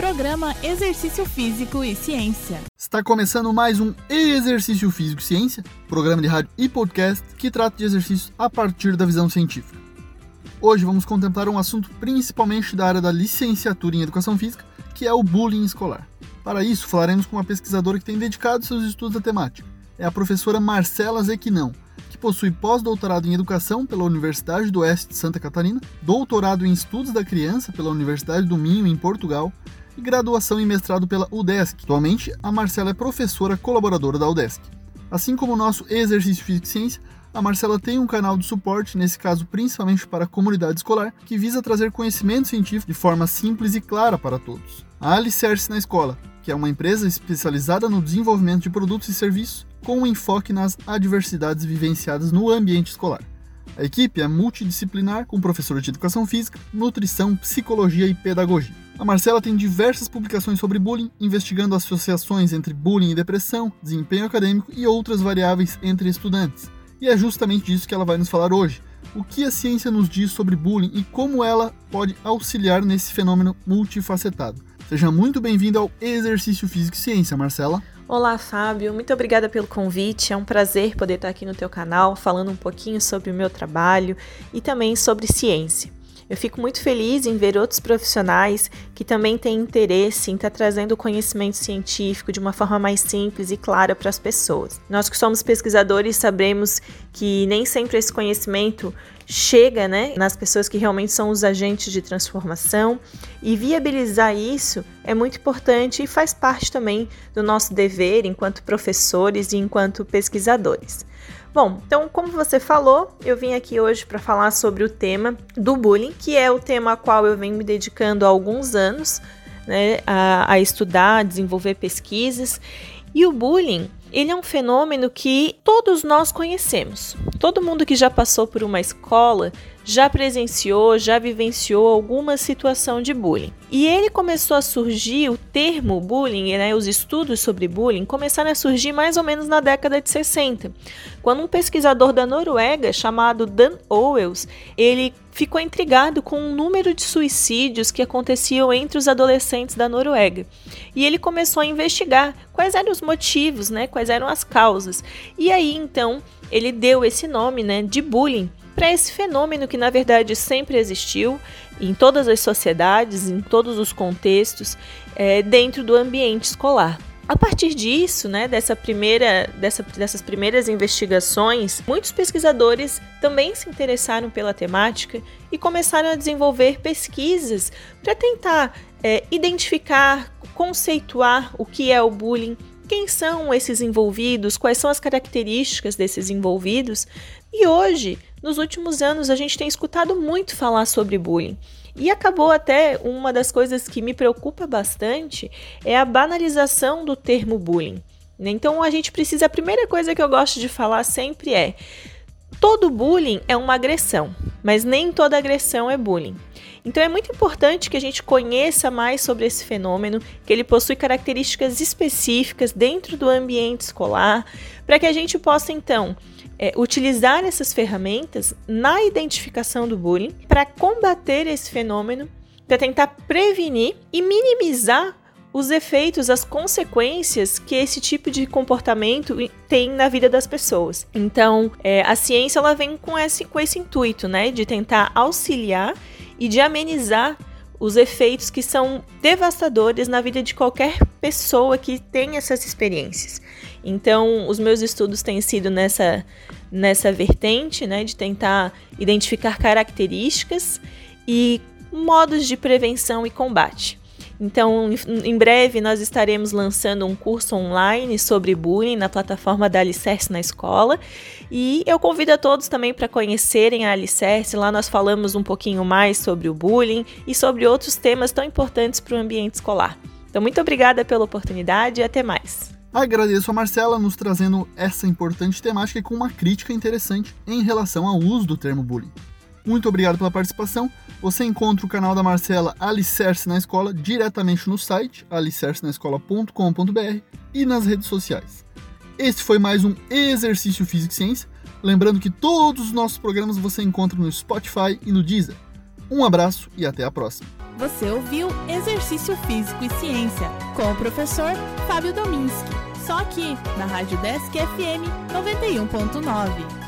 Programa Exercício Físico e Ciência. Está começando mais um Exercício Físico e Ciência, programa de rádio e podcast que trata de exercícios a partir da visão científica. Hoje vamos contemplar um assunto principalmente da área da licenciatura em Educação Física, que é o bullying escolar. Para isso, falaremos com uma pesquisadora que tem dedicado seus estudos à temática. É a professora Marcela Zequinão, que possui pós-doutorado em Educação pela Universidade do Oeste de Santa Catarina, doutorado em Estudos da Criança pela Universidade do Minho, em Portugal, e graduação em mestrado pela UDESC. Atualmente, a Marcela é professora colaboradora da UDESC. Assim como o nosso exercício físico e ciência, a Marcela tem um canal de suporte, nesse caso principalmente para a comunidade escolar, que visa trazer conhecimento científico de forma simples e clara para todos. A Alicerce na Escola, que é uma empresa especializada no desenvolvimento de produtos e serviços com um enfoque nas adversidades vivenciadas no ambiente escolar. A equipe é multidisciplinar, com professores de educação física, nutrição, psicologia e pedagogia. A Marcela tem diversas publicações sobre bullying, investigando associações entre bullying e depressão, desempenho acadêmico e outras variáveis entre estudantes. E é justamente disso que ela vai nos falar hoje. O que a ciência nos diz sobre bullying e como ela pode auxiliar nesse fenômeno multifacetado. Seja muito bem-vindo ao Exercício Físico e Ciência, Marcela. Olá, Fábio. Muito obrigada pelo convite. É um prazer poder estar aqui no teu canal falando um pouquinho sobre o meu trabalho e também sobre ciência. Eu fico muito feliz em ver outros profissionais que também têm interesse em estar trazendo conhecimento científico de uma forma mais simples e clara para as pessoas. Nós que somos pesquisadores sabemos que nem sempre esse conhecimento chega né, nas pessoas que realmente são os agentes de transformação e viabilizar isso é muito importante e faz parte também do nosso dever enquanto professores e enquanto pesquisadores. Bom, então, como você falou, eu vim aqui hoje para falar sobre o tema do bullying, que é o tema a qual eu venho me dedicando há alguns anos, né, a, a estudar, a desenvolver pesquisas. E o bullying, ele é um fenômeno que todos nós conhecemos. Todo mundo que já passou por uma escola já presenciou, já vivenciou alguma situação de bullying. E ele começou a surgir, o termo bullying, né, os estudos sobre bullying começaram a surgir mais ou menos na década de 60, quando um pesquisador da Noruega chamado Dan Owels, ele ficou intrigado com o número de suicídios que aconteciam entre os adolescentes da Noruega. E ele começou a investigar quais eram os motivos, né, quais eram as causas. E aí então ele deu esse nome, né, de bullying para esse fenômeno que na verdade sempre existiu em todas as sociedades, em todos os contextos, é, dentro do ambiente escolar. A partir disso, né, dessa primeira, dessa, dessas primeiras investigações, muitos pesquisadores também se interessaram pela temática e começaram a desenvolver pesquisas para tentar é, identificar, conceituar o que é o bullying, quem são esses envolvidos, quais são as características desses envolvidos. E hoje, nos últimos anos, a gente tem escutado muito falar sobre bullying. E acabou até uma das coisas que me preocupa bastante é a banalização do termo bullying. Então a gente precisa, a primeira coisa que eu gosto de falar sempre é: todo bullying é uma agressão, mas nem toda agressão é bullying. Então é muito importante que a gente conheça mais sobre esse fenômeno, que ele possui características específicas dentro do ambiente escolar, para que a gente possa então é, utilizar essas ferramentas na identificação do bullying para combater esse fenômeno, para tentar prevenir e minimizar os efeitos, as consequências que esse tipo de comportamento tem na vida das pessoas. Então, é, a ciência ela vem com esse, com esse intuito, né, de tentar auxiliar e de amenizar os efeitos que são devastadores na vida de qualquer pessoa que tem essas experiências. Então, os meus estudos têm sido nessa, nessa vertente, né, de tentar identificar características e modos de prevenção e combate. Então, em breve, nós estaremos lançando um curso online sobre bullying na plataforma da Alicerce na escola. E eu convido a todos também para conhecerem a Alicerce. Lá nós falamos um pouquinho mais sobre o bullying e sobre outros temas tão importantes para o ambiente escolar. Então, muito obrigada pela oportunidade e até mais. Agradeço a Marcela nos trazendo essa importante temática com uma crítica interessante em relação ao uso do termo bullying. Muito obrigado pela participação. Você encontra o canal da Marcela Alicerce na Escola diretamente no site alicercenaescola.com.br e nas redes sociais. Este foi mais um Exercício Físico e Ciência. Lembrando que todos os nossos programas você encontra no Spotify e no Deezer. Um abraço e até a próxima. Você ouviu Exercício Físico e Ciência com o professor Fábio Dominski. Só aqui na Rádio Desk FM 91.9.